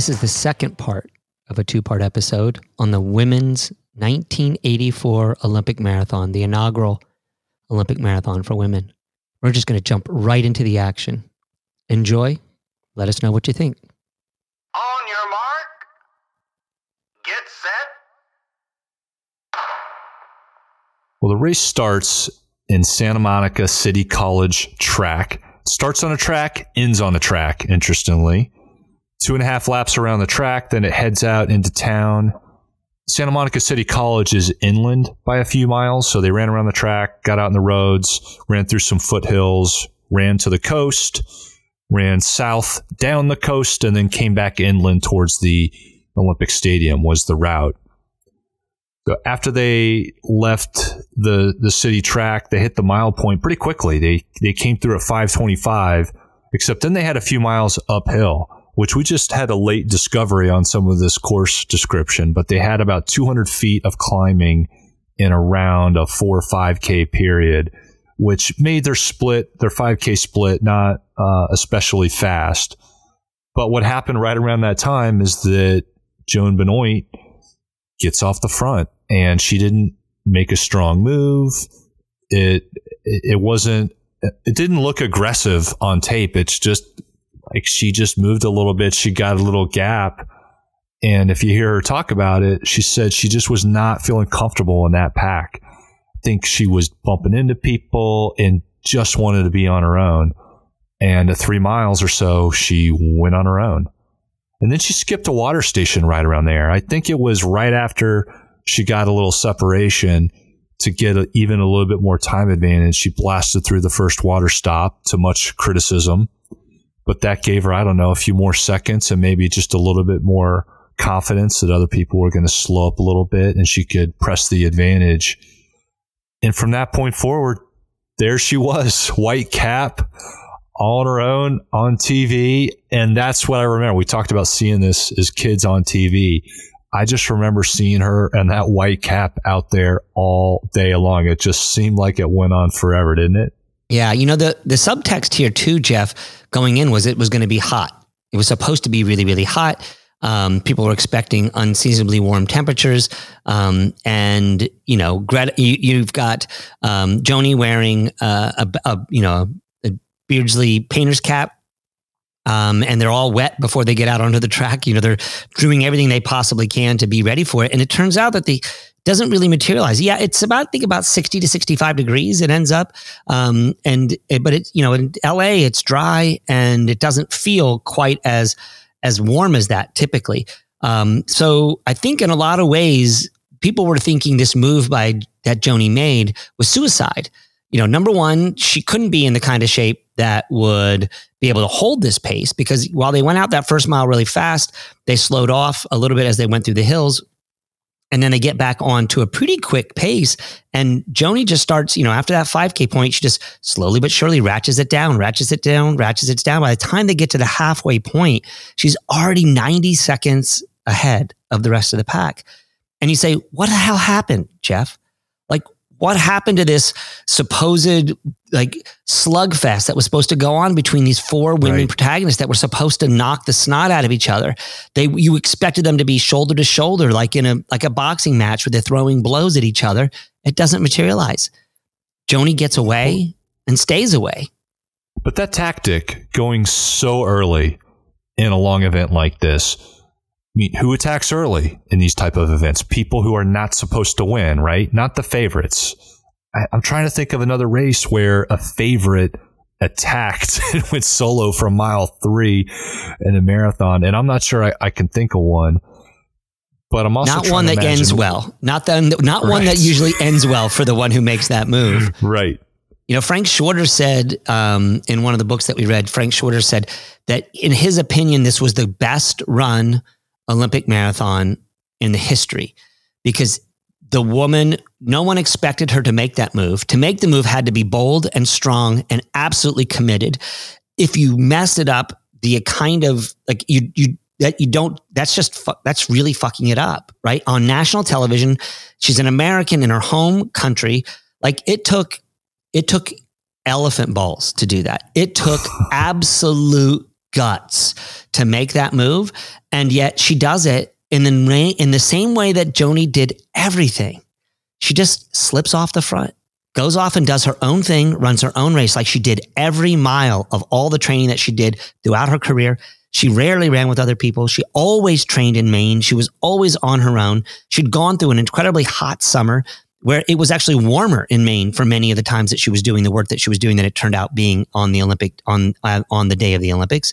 This is the second part of a two part episode on the women's 1984 Olympic Marathon, the inaugural Olympic Marathon for women. We're just going to jump right into the action. Enjoy. Let us know what you think. On your mark, get set. Well, the race starts in Santa Monica City College track. Starts on a track, ends on a track, interestingly. Two and a half laps around the track, then it heads out into town. Santa Monica City College is inland by a few miles, so they ran around the track, got out in the roads, ran through some foothills, ran to the coast, ran south down the coast, and then came back inland towards the Olympic Stadium was the route. So after they left the the city track, they hit the mile point pretty quickly. They they came through at 525, except then they had a few miles uphill, which we just had a late discovery on some of this course description, but they had about 200 feet of climbing in around a 4 or 5k period, which made their split, their 5k split not uh, especially fast. But what happened right around that time is that Joan Benoit gets off the front and she didn't make a strong move. It it wasn't it didn't look aggressive on tape. It's just like she just moved a little bit. She got a little gap. And if you hear her talk about it, she said she just was not feeling comfortable in that pack. I think she was bumping into people and just wanted to be on her own. And three miles or so, she went on her own. And then she skipped a water station right around there. I think it was right after she got a little separation to get a, even a little bit more time advantage. She blasted through the first water stop to much criticism, but that gave her, I don't know, a few more seconds and maybe just a little bit more confidence that other people were going to slow up a little bit and she could press the advantage. And from that point forward, there she was, white cap, all on her own on TV. And that's what I remember. We talked about seeing this as kids on TV. I just remember seeing her and that white cap out there all day long. It just seemed like it went on forever, didn't it? Yeah, you know the the subtext here too, Jeff, going in was it was going to be hot. It was supposed to be really really hot. Um, people were expecting unseasonably warm temperatures, um, and you know, you, have got um, Joni wearing uh, a, a, you know a Beardsley painter's cap, um, and they're all wet before they get out onto the track. You know, they're doing everything they possibly can to be ready for it, and it turns out that the doesn't really materialize. Yeah, it's about think about sixty to sixty five degrees. It ends up, um, and but it you know in L.A. it's dry and it doesn't feel quite as as warm as that typically. Um, so I think in a lot of ways, people were thinking this move by that Joni made was suicide. You know, number one, she couldn't be in the kind of shape that would be able to hold this pace because while they went out that first mile really fast, they slowed off a little bit as they went through the hills. And then they get back on to a pretty quick pace. And Joni just starts, you know, after that 5K point, she just slowly but surely ratchets it down, ratchets it down, ratchets it down. By the time they get to the halfway point, she's already 90 seconds ahead of the rest of the pack. And you say, what the hell happened, Jeff? Like, what happened to this supposed like slugfest that was supposed to go on between these four women right. protagonists that were supposed to knock the snot out of each other? They you expected them to be shoulder to shoulder, like in a like a boxing match where they're throwing blows at each other. It doesn't materialize. Joni gets away and stays away. But that tactic going so early in a long event like this I mean, who attacks early in these type of events? People who are not supposed to win, right? Not the favorites. I, am trying to think of another race where a favorite attacked and went solo from mile three in a marathon, and I'm not sure I, I can think of one. But I'm also not one that ends well. Not the, not right. one that usually ends well for the one who makes that move. Right. You know, Frank Shorter said um, in one of the books that we read, Frank Shorter said that in his opinion, this was the best run Olympic marathon in the history because the woman, no one expected her to make that move. To make the move had to be bold and strong and absolutely committed. If you mess it up, the kind of like you, you, that you don't, that's just, that's really fucking it up, right? On national television, she's an American in her home country. Like it took, it took elephant balls to do that. It took absolute guts to make that move. And yet she does it in the, in the same way that Joni did everything. She just slips off the front, goes off and does her own thing, runs her own race like she did every mile of all the training that she did throughout her career. She rarely ran with other people. She always trained in Maine. She was always on her own. She'd gone through an incredibly hot summer where it was actually warmer in Maine for many of the times that she was doing the work that she was doing that it turned out being on the Olympic on uh, on the day of the Olympics.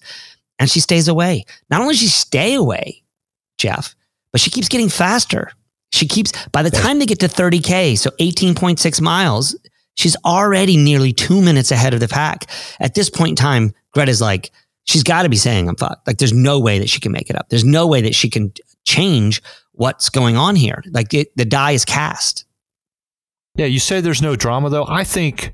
And she stays away. Not only does she stay away, Jeff, but she keeps getting faster. She keeps by the time they get to 30k, so 18.6 miles, she's already nearly two minutes ahead of the pack. At this point in time, Greta's like, she's got to be saying I'm fucked. Like, there's no way that she can make it up. There's no way that she can change what's going on here. Like, it, the die is cast. Yeah, you say there's no drama though. I think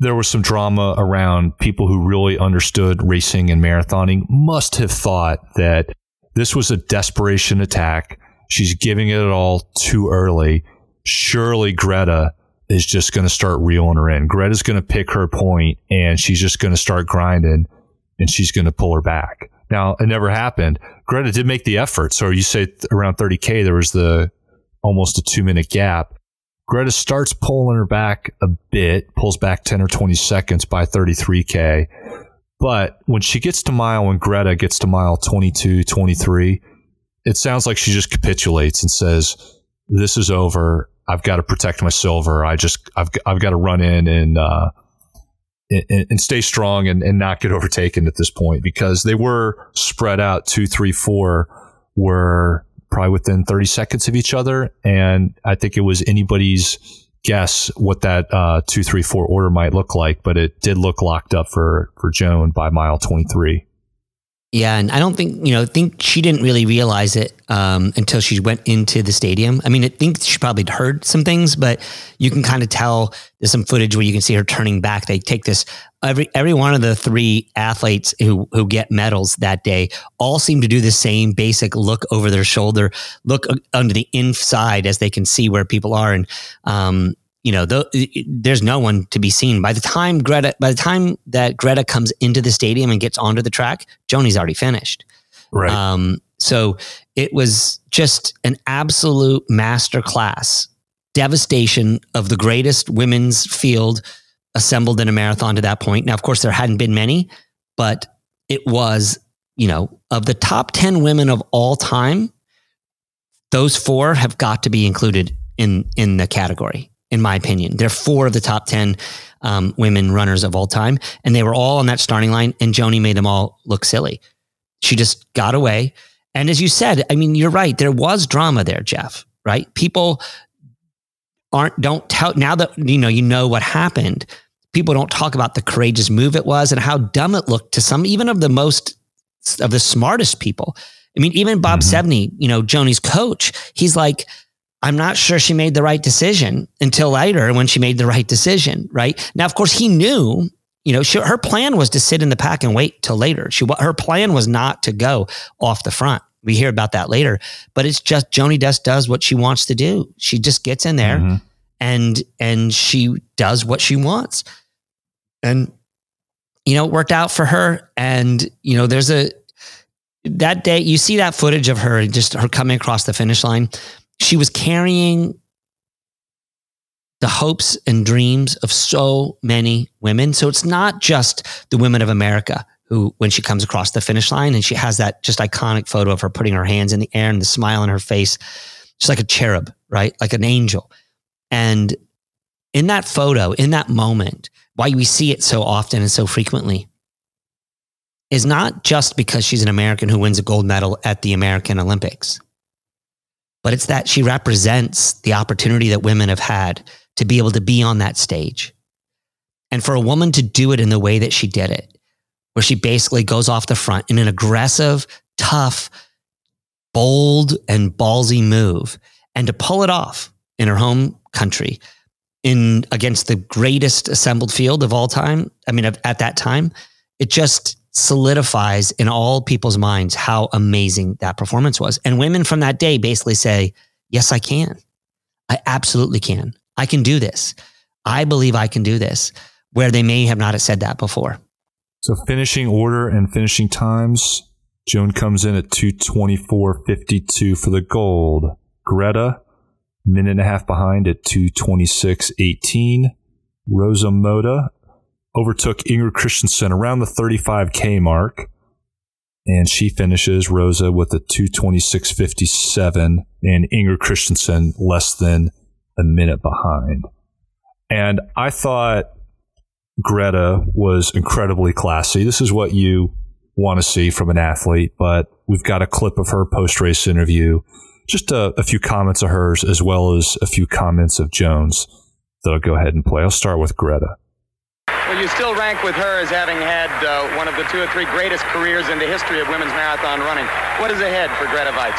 there was some drama around people who really understood racing and marathoning must have thought that this was a desperation attack. She's giving it all too early. Surely Greta is just going to start reeling her in. Greta's going to pick her point and she's just going to start grinding and she's going to pull her back. Now, it never happened. Greta did make the effort. So you say around 30K, there was the almost a two minute gap. Greta starts pulling her back a bit, pulls back 10 or 20 seconds by 33K. But when she gets to mile, when Greta gets to mile 22, 23, it sounds like she just capitulates and says, This is over. I've got to protect my silver. I just, I've, I've got to run in and, uh, and, and stay strong and, and not get overtaken at this point because they were spread out two, three, four, were probably within 30 seconds of each other. And I think it was anybody's guess what that uh, two, three, four order might look like, but it did look locked up for for Joan by mile 23. Yeah, and I don't think you know. Think she didn't really realize it um, until she went into the stadium. I mean, I think she probably heard some things, but you can kind of tell. There's some footage where you can see her turning back. They take this every every one of the three athletes who who get medals that day all seem to do the same basic look over their shoulder, look under the inside as they can see where people are, and um, you know, the, there's no one to be seen. By the time Greta, by the time that Greta comes into the stadium and gets onto the track, Joni's already finished. Right. Um, so it was just an absolute masterclass, devastation of the greatest women's field assembled in a marathon to that point. Now, of course, there hadn't been many, but it was, you know, of the top 10 women of all time, those four have got to be included in, in the category in my opinion. They're four of the top 10 um, women runners of all time. And they were all on that starting line, and Joni made them all look silly. She just got away. And as you said, I mean, you're right. There was drama there, Jeff, right? People aren't, don't tell, now that, you know, you know what happened, people don't talk about the courageous move it was and how dumb it looked to some, even of the most, of the smartest people. I mean, even Bob mm-hmm. Sevney, you know, Joni's coach, he's like, I'm not sure she made the right decision until later when she made the right decision, right? Now, of course, he knew, you know, she, her plan was to sit in the pack and wait till later. She, her plan was not to go off the front. We hear about that later, but it's just Joni Dust does what she wants to do. She just gets in there mm-hmm. and, and she does what she wants. And, you know, it worked out for her. And, you know, there's a, that day, you see that footage of her, just her coming across the finish line she was carrying the hopes and dreams of so many women. So it's not just the women of America who, when she comes across the finish line and she has that just iconic photo of her putting her hands in the air and the smile on her face, she's like a cherub, right? Like an angel. And in that photo, in that moment, why we see it so often and so frequently is not just because she's an American who wins a gold medal at the American Olympics but it's that she represents the opportunity that women have had to be able to be on that stage. And for a woman to do it in the way that she did it, where she basically goes off the front in an aggressive, tough, bold, and ballsy move, and to pull it off in her home country in against the greatest assembled field of all time. I mean, at that time, it just solidifies in all people's minds how amazing that performance was. And women from that day basically say, Yes, I can. I absolutely can. I can do this. I believe I can do this, where they may have not said that before. So finishing order and finishing times. Joan comes in at 224.52 for the gold. Greta, minute and a half behind at 226.18. Rosa Mota overtook Ingrid Kristiansen around the 35K mark. And she finishes Rosa with a 226.57 and Ingrid Kristiansen less than a minute behind. And I thought Greta was incredibly classy. This is what you want to see from an athlete, but we've got a clip of her post race interview, just a, a, few comments of hers, as well as a few comments of Jones that I'll go ahead and play. I'll start with Greta. Well, you still rank with her as having had uh, one of the two or three greatest careers in the history of women's marathon running. What is ahead for Greta Waitz?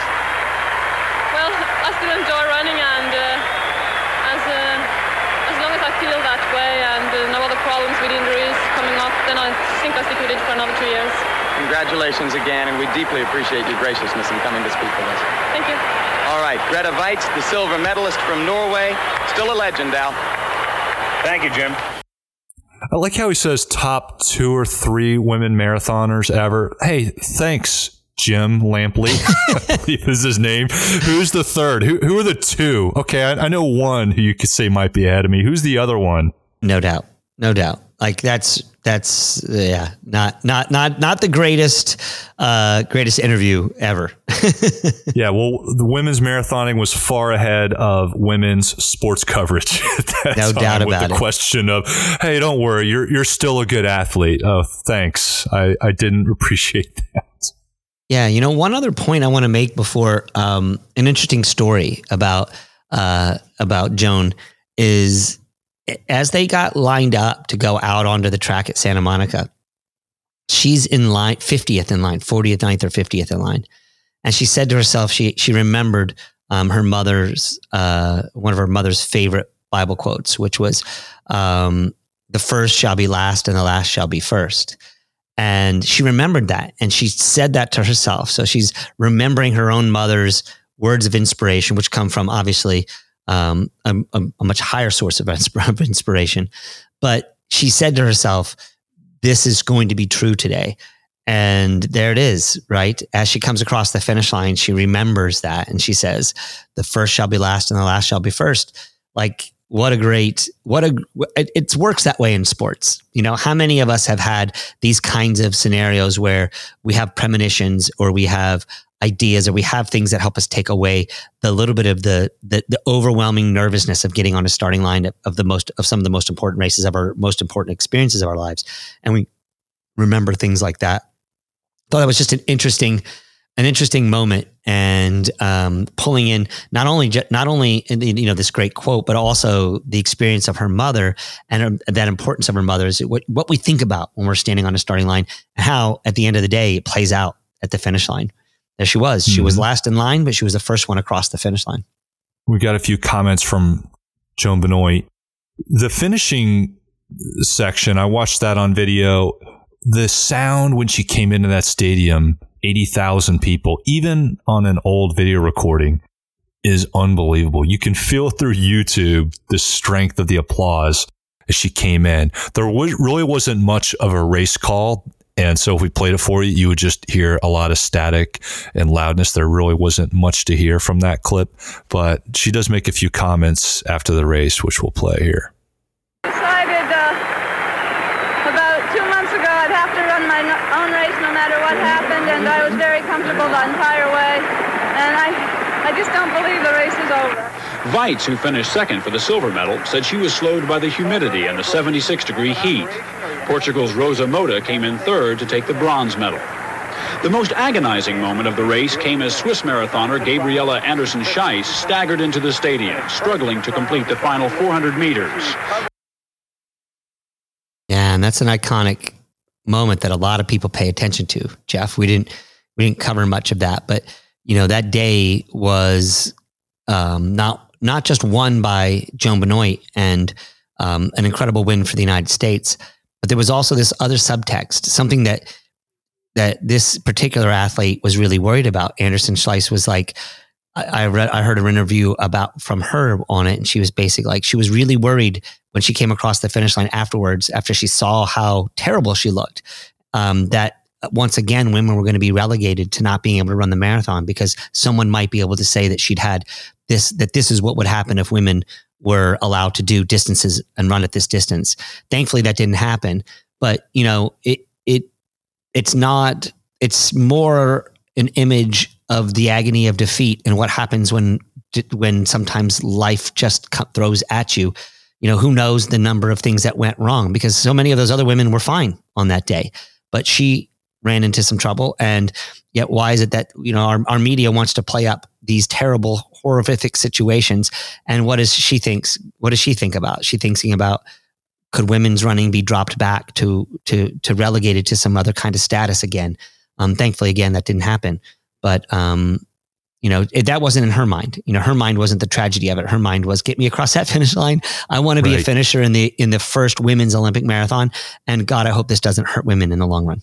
Well, I still enjoy running, and uh, as uh, as long as I feel that way and uh, no other problems with injuries coming up, then I think I stick with it for another two years. Congratulations again, and we deeply appreciate your graciousness in coming to speak with us. Thank you. All right, Greta Waitz, the silver medalist from Norway, still a legend, Al. Thank you, Jim. I like how he says top two or three women marathoners ever. Hey, thanks, Jim Lampley. Is his name. Who's the third? Who, who are the two? Okay, I, I know one who you could say might be ahead of me. Who's the other one? No doubt. No doubt. Like that's that's yeah, not not not not the greatest uh greatest interview ever. yeah, well, the women's marathoning was far ahead of women's sports coverage. no doubt with about the it. question of, "Hey, don't worry, you're you're still a good athlete." Oh, thanks. I I didn't appreciate that. Yeah, you know, one other point I want to make before um, an interesting story about uh, about Joan is as they got lined up to go out onto the track at Santa Monica, she's in line 50th in line, 40th, 9th, or 50th in line, and she said to herself, she she remembered um, her mother's uh, one of her mother's favorite Bible quotes, which was, um, "The first shall be last, and the last shall be first. And she remembered that and she said that to herself. So she's remembering her own mother's words of inspiration, which come from obviously um, a, a, much higher source of inspiration. But she said to herself, This is going to be true today. And there it is, right? As she comes across the finish line, she remembers that and she says, The first shall be last and the last shall be first. Like, what a great what a it, it, works that way in sports you know how many of us have had these kinds of scenarios where we have premonitions or we have ideas or we have things that help us take away the little bit of the the, the overwhelming nervousness of getting on a starting line of, of the most of some of the most important races of our most important experiences of our lives and we remember things like that thought that was just an interesting an interesting moment and um, pulling in not only not only you know this great quote, but also the experience of her mother and that importance of her mother is what what we think about when we're standing on a starting line, how at the end of the day it plays out at the finish line. There she was. Mm-hmm. She was mm-hmm. last in line, but she was the first one across the finish line. We got a few comments from Joan Benoit. The finishing section, I watched that on video. The sound when she came into that stadium 80,000 people, even on an old video recording, is unbelievable. You can feel through YouTube the strength of the applause as she came in. There was, really wasn't much of a race call. And so if we played it for you, you would just hear a lot of static and loudness. There really wasn't much to hear from that clip, but she does make a few comments after the race, which we'll play here. Decided uh, about two months ago I'd have to run my own race no matter what happened and I was very comfortable the entire way. And I, I just don't believe the race is over. Waitz, who finished second for the silver medal, said she was slowed by the humidity and the 76 degree heat. Portugal's Rosa Mota came in third to take the bronze medal. The most agonizing moment of the race came as Swiss marathoner Gabriela Andersen Schiess staggered into the stadium, struggling to complete the final 400 meters. Yeah, and that's an iconic moment that a lot of people pay attention to. Jeff, we didn't we didn't cover much of that, but you know that day was um, not not just won by Joan Benoit and um, an incredible win for the United States, but there was also this other subtext, something that that this particular athlete was really worried about. Andersen Schiess was like, I, I read, I heard an interview about from her on it, and she was basically like, she was really worried when she came across the finish line afterwards, after she saw how terrible she looked. um, that once again women were going to be relegated to not being able to run the marathon because someone might be able to say that she'd had this that this is what would happen if women were allowed to do distances and run at this distance. Thankfully, that didn't happen. But you know, it it it's not. It's more an image of the agony of defeat and what happens when when sometimes life just throws at you. You know, who knows the number of things that went wrong because so many of those other women were fine on that day, but she ran into some trouble. And yet, why is it that you know our, our media wants to play up these terrible, horrific situations? And what does she thinks? What does she think about? She thinking about could women's running be dropped back to to to relegated to some other kind of status again? Um, thankfully, again, that didn't happen. But um, you know, it, that wasn't in her mind. You know, her mind wasn't the tragedy of it. Her mind was get me across that finish line. I want to be right. a finisher in the in the first women's Olympic marathon. And God, I hope this doesn't hurt women in the long run.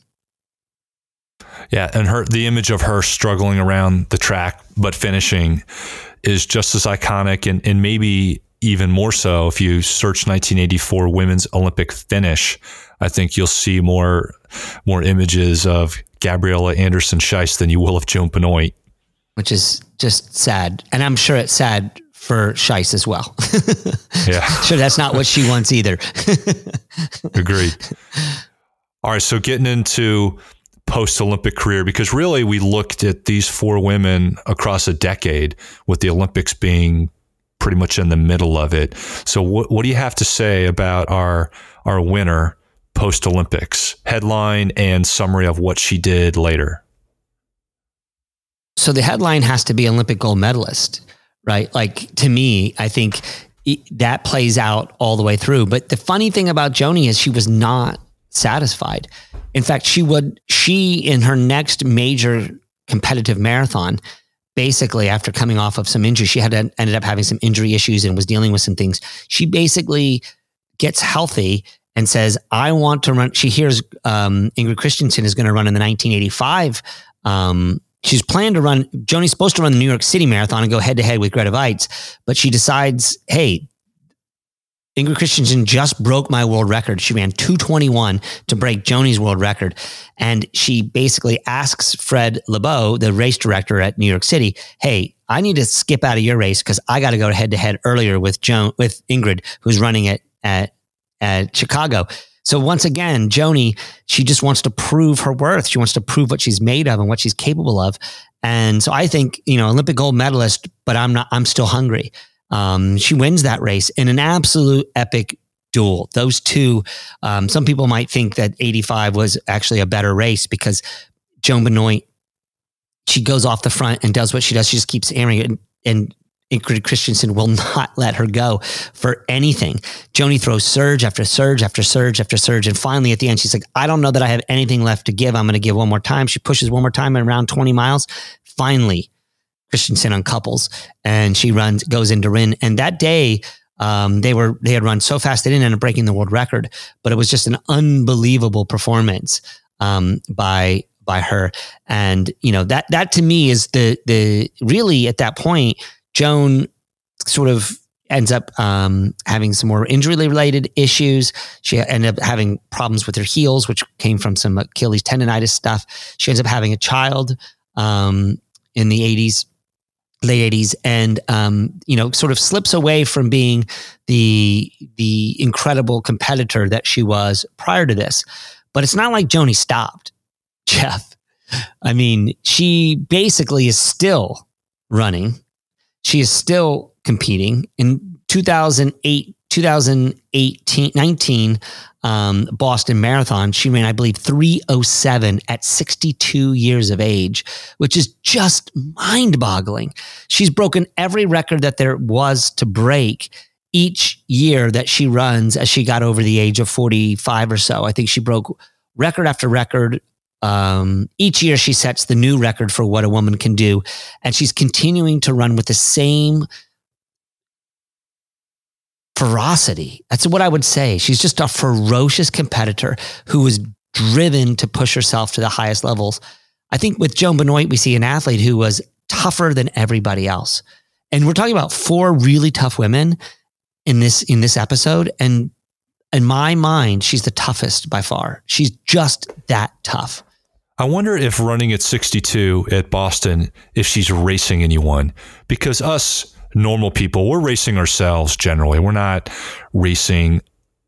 Yeah, and her the image of her struggling around the track but finishing is just as iconic and, and maybe even more so if you search 1984 women's Olympic finish. I think you'll see more more images of Gabriela Andersen Schiess than you will of Joan Benoit. Which is just sad. And I'm sure it's sad for Schiess as well. yeah. Sure, that's not what she wants either. Agreed. All right. So getting into post Olympic career, because really we looked at these four women across a decade, with the Olympics being pretty much in the middle of it. So, what, what do you have to say about our our winner post Olympics headline and summary of what she did later? So the headline has to be Olympic gold medalist, right? Like to me, I think that plays out all the way through. But the funny thing about Joni is she was not satisfied. In fact, she would she in her next major competitive marathon, basically after coming off of some injury, she had ended up having some injury issues and was dealing with some things. She basically gets healthy and says, "I want to run." She hears um, Ingrid Kristiansen is going to run in the 1985. Um, she's planned to run. Joni's supposed to run the New York City Marathon and go head to head with Greta Waitz, but she decides, "Hey, Ingrid Kristiansen just broke my world record. She ran 221 to break Joni's world record. And she basically asks Fred Lebow, the race director at New York City, Hey, I need to skip out of your race because I got to go head to head earlier with Joan, with Ingrid, who's running it at, at Chicago. So once again, Joni, she just wants to prove her worth. She wants to prove what she's made of and what she's capable of. And so I think, you know, Olympic gold medalist, but I'm not, I'm still hungry. Um, she wins that race in an absolute epic duel. Those two, um, some people might think that 85 was actually a better race because Joan Benoit, she goes off the front and does what she does. She just keeps airing it. And, and Ingrid Kristiansen will not let her go for anything. Joni throws surge after surge after surge after surge. And finally, at the end, she's like, I don't know that I have anything left to give. I'm going to give one more time. She pushes one more time in around 20 miles. Finally, Kristiansen uncouples and she runs, goes into Rin. And that day, um, they were, they had run so fast, they didn't end up breaking the world record, but it was just an unbelievable performance, um, by, by her. And, you know, that, that to me is the, the really at that point, Joan sort of ends up um, having some more injury related issues. She ended up having problems with her heels, which came from some Achilles tendonitis stuff. She ends up having a child um, in the 80s late 80s and um, you know sort of slips away from being the the incredible competitor that she was prior to this. But it's not like joni stopped jeff. I mean she basically is still running. She is still competing. In 2008 2018 19 um, Boston Marathon. She ran, I believe, 307 at 62 years of age, which is just mind boggling. She's broken every record that there was to break each year that she runs as she got over the age of 45 or so. I think she broke record after record. Um, each year she sets the new record for what a woman can do. And she's continuing to run with the same ferocity. That's what I would say. She's just a ferocious competitor who was driven to push herself to the highest levels. I think with Joan Benoit, we see an athlete who was tougher than everybody else. And we're talking about four really tough women in this in this episode. And in my mind, she's the toughest by far. She's just that tough. I wonder if running at 62 at Boston, if she's racing anyone, because us normal people, we're racing ourselves generally. We're not racing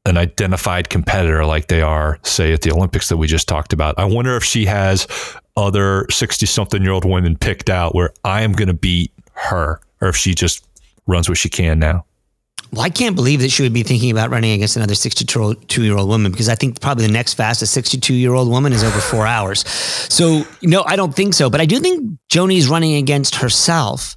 an identified competitor like they are, say, at the Olympics that we just talked about. I wonder if she has other 60 something year old women picked out where I am going to beat her, or if she just runs what she can now. Well, I can't believe that she would be thinking about running against another 62 year old woman because I think probably the next fastest 62 year old woman is over four hours. So, no, I don't think so. But I do think Joni's running against herself.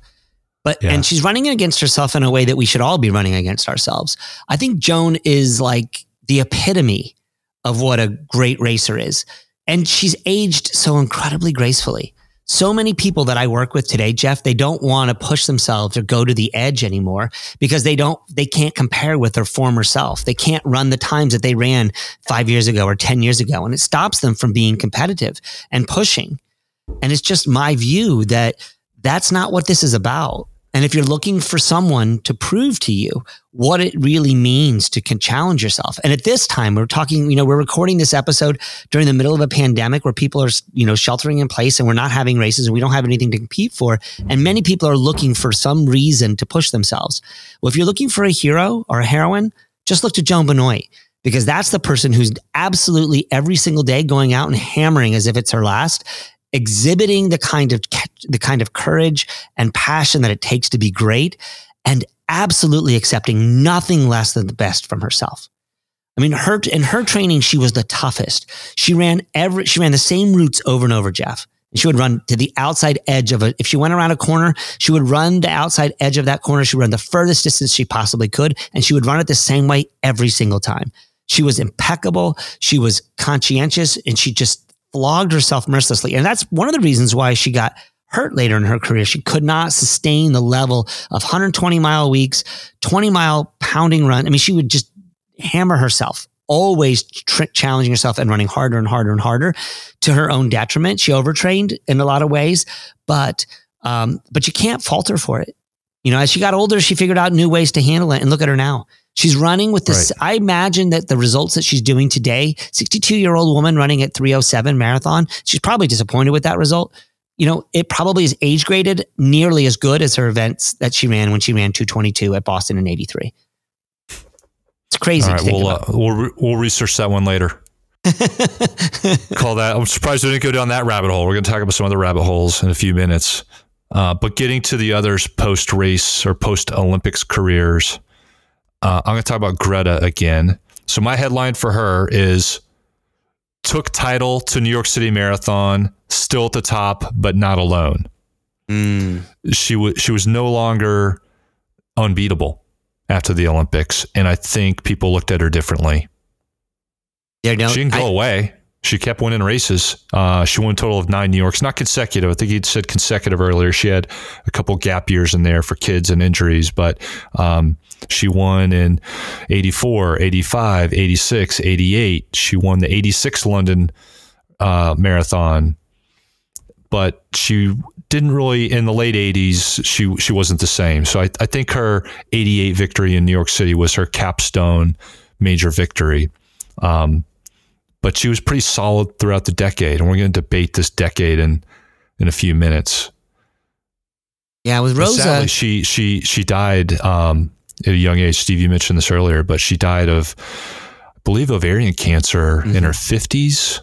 But Yeah. and she's running against herself in a way that we should all be running against ourselves. I think Joan is like the epitome of what a great racer is. And she's aged so incredibly gracefully. So many people that I work with today, Jeff, they don't want to push themselves or go to the edge anymore because they don't, they can't compare with their former self. They can't run the times that they ran five years ago or 10 years ago. And it stops them from being competitive and pushing. And it's just my view that that's not what this is about. And if you're looking for someone to prove to you what it really means to can challenge yourself. And at this time, we're talking, you know, we're recording this episode during the middle of a pandemic where people are, you know, sheltering in place and we're not having races and we don't have anything to compete for. And many people are looking for some reason to push themselves. Well, if you're looking for a hero or a heroine, just look to Joan Benoit because that's the person who's absolutely every single day going out and hammering as if it's her last exhibiting the kind of the kind of courage and passion that it takes to be great and absolutely accepting nothing less than the best from herself. I mean, her in her training, she was the toughest. She ran every she ran the same routes over and over, Jeff. And she would run to the outside edge of it. If she went around a corner, she would run the outside edge of that corner. She would run the furthest distance she possibly could. And she would run it the same way every single time. She was impeccable. She was conscientious and she just flogged herself mercilessly. And that's one of the reasons why she got hurt later in her career. She could not sustain the level of 120 mile weeks, 20 mile pounding run. I mean, she would just hammer herself, always tr- challenging herself and running harder and harder and harder to her own detriment. She overtrained in a lot of ways, but, um, but you can't fault her for it. You know, as she got older, she figured out new ways to handle it. And look at her now. She's running with this. I imagine that the results that she's doing today, 62 year old woman running at 307 marathon, she's probably disappointed with that result. You know, it probably is age graded nearly as good as her events that she ran when she ran 222 at Boston in 83. It's crazy. All right, to think we'll, about. uh, we'll, re- we'll research that one later. Call that. I'm surprised we didn't go down that rabbit hole. We're going to talk about some other rabbit holes in a few minutes. Uh, but getting to the others post race or post Olympics careers, uh, I'm going to talk about Greta again. So my headline for her is took title to New York City Marathon, still at the top, but not alone. Mm. She was she was no longer unbeatable after the Olympics, and I think people looked at her differently. Yeah, no, she didn't go I- away. She kept winning races. Uh, she won a total of nine New Yorks, not consecutive. I think he'd said consecutive earlier. She had a couple gap years in there for kids and injuries, but um, she won in 84, 85, 86, 88. She won the 86 London uh, marathon, but she didn't really in the late 80s she she wasn't the same so I, I think her 88 victory in new york city was her capstone major victory um, but she was pretty solid throughout the decade and we're going to debate this decade in in a few minutes yeah, with Rosa. sadly, she she she died um, at a young age steve you mentioned this earlier but she died of i believe ovarian cancer in her 50s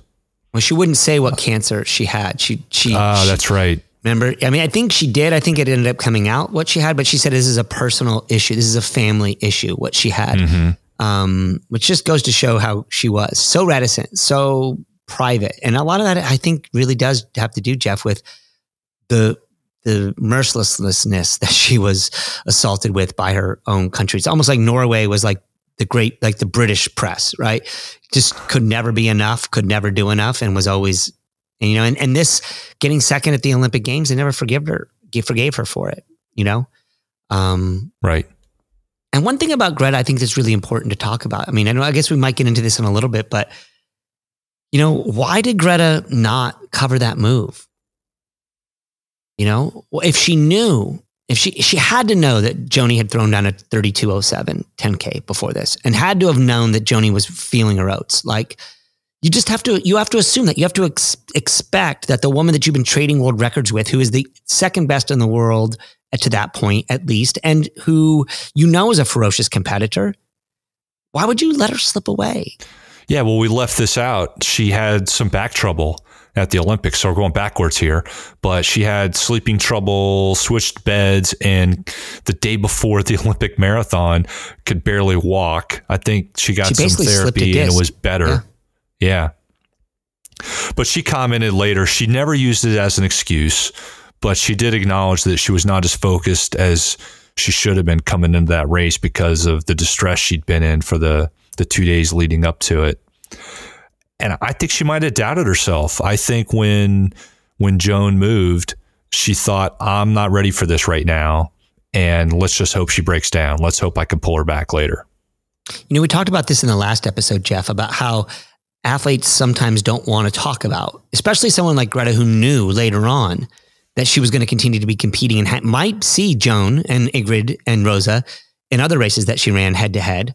well, she wouldn't say what cancer she had. She, she, ah she- that's right Remember, I mean, I think she did. I think it ended up coming out what she had, but she said this is a personal issue. This is a family issue. What she had, Mm-hmm. Um, which just goes to show how she was so reticent, so private, and a lot of that I think really does have to do, Jeff, with the the mercilessness that she was assaulted with by her own country. It's almost like Norway was like the great, like the British press, right? Just could never be enough, could never do enough, and was always you know, and, and this getting second at the Olympic Games, they never forgave her, forgave her for it, you know? Um, right and one thing about Greta, I think that's really important to talk about. I mean, I know, I guess we might get into this in a little bit, but you know, why did Greta not cover that move? You know, if she knew if she she had to know that Joni had thrown down a 3207 10k before this and had to have known that Joni was feeling her oats like you just have to you have to assume that you have to ex- expect that the woman that you've been trading world records with who is the second best in the world to that point at least and who you know is a ferocious competitor why would you let her slip away Yeah, well, we left this out. She had some back trouble at the Olympics. So we're going backwards here. But she had sleeping trouble, switched beds, and the day before the Olympic marathon could barely walk. I think she got She some basically slipped a therapy and it was better. Yeah. But she commented later, she never used it as an excuse, but she did acknowledge that she was not as focused as she should have been coming into that race because of the distress she'd been in for the, the two days leading up to it. And I think she might have doubted herself. I think when when Joan moved, she thought, I'm not ready for this right now. And let's just hope she breaks down. Let's hope I can pull her back later. You know, we talked about this in the last episode, Jeff, about how athletes sometimes don't want to talk about, especially someone like Greta who knew later on that she was going to continue to be competing and ha- might see Joan and Ingrid and Rosa in other races that she ran head to head.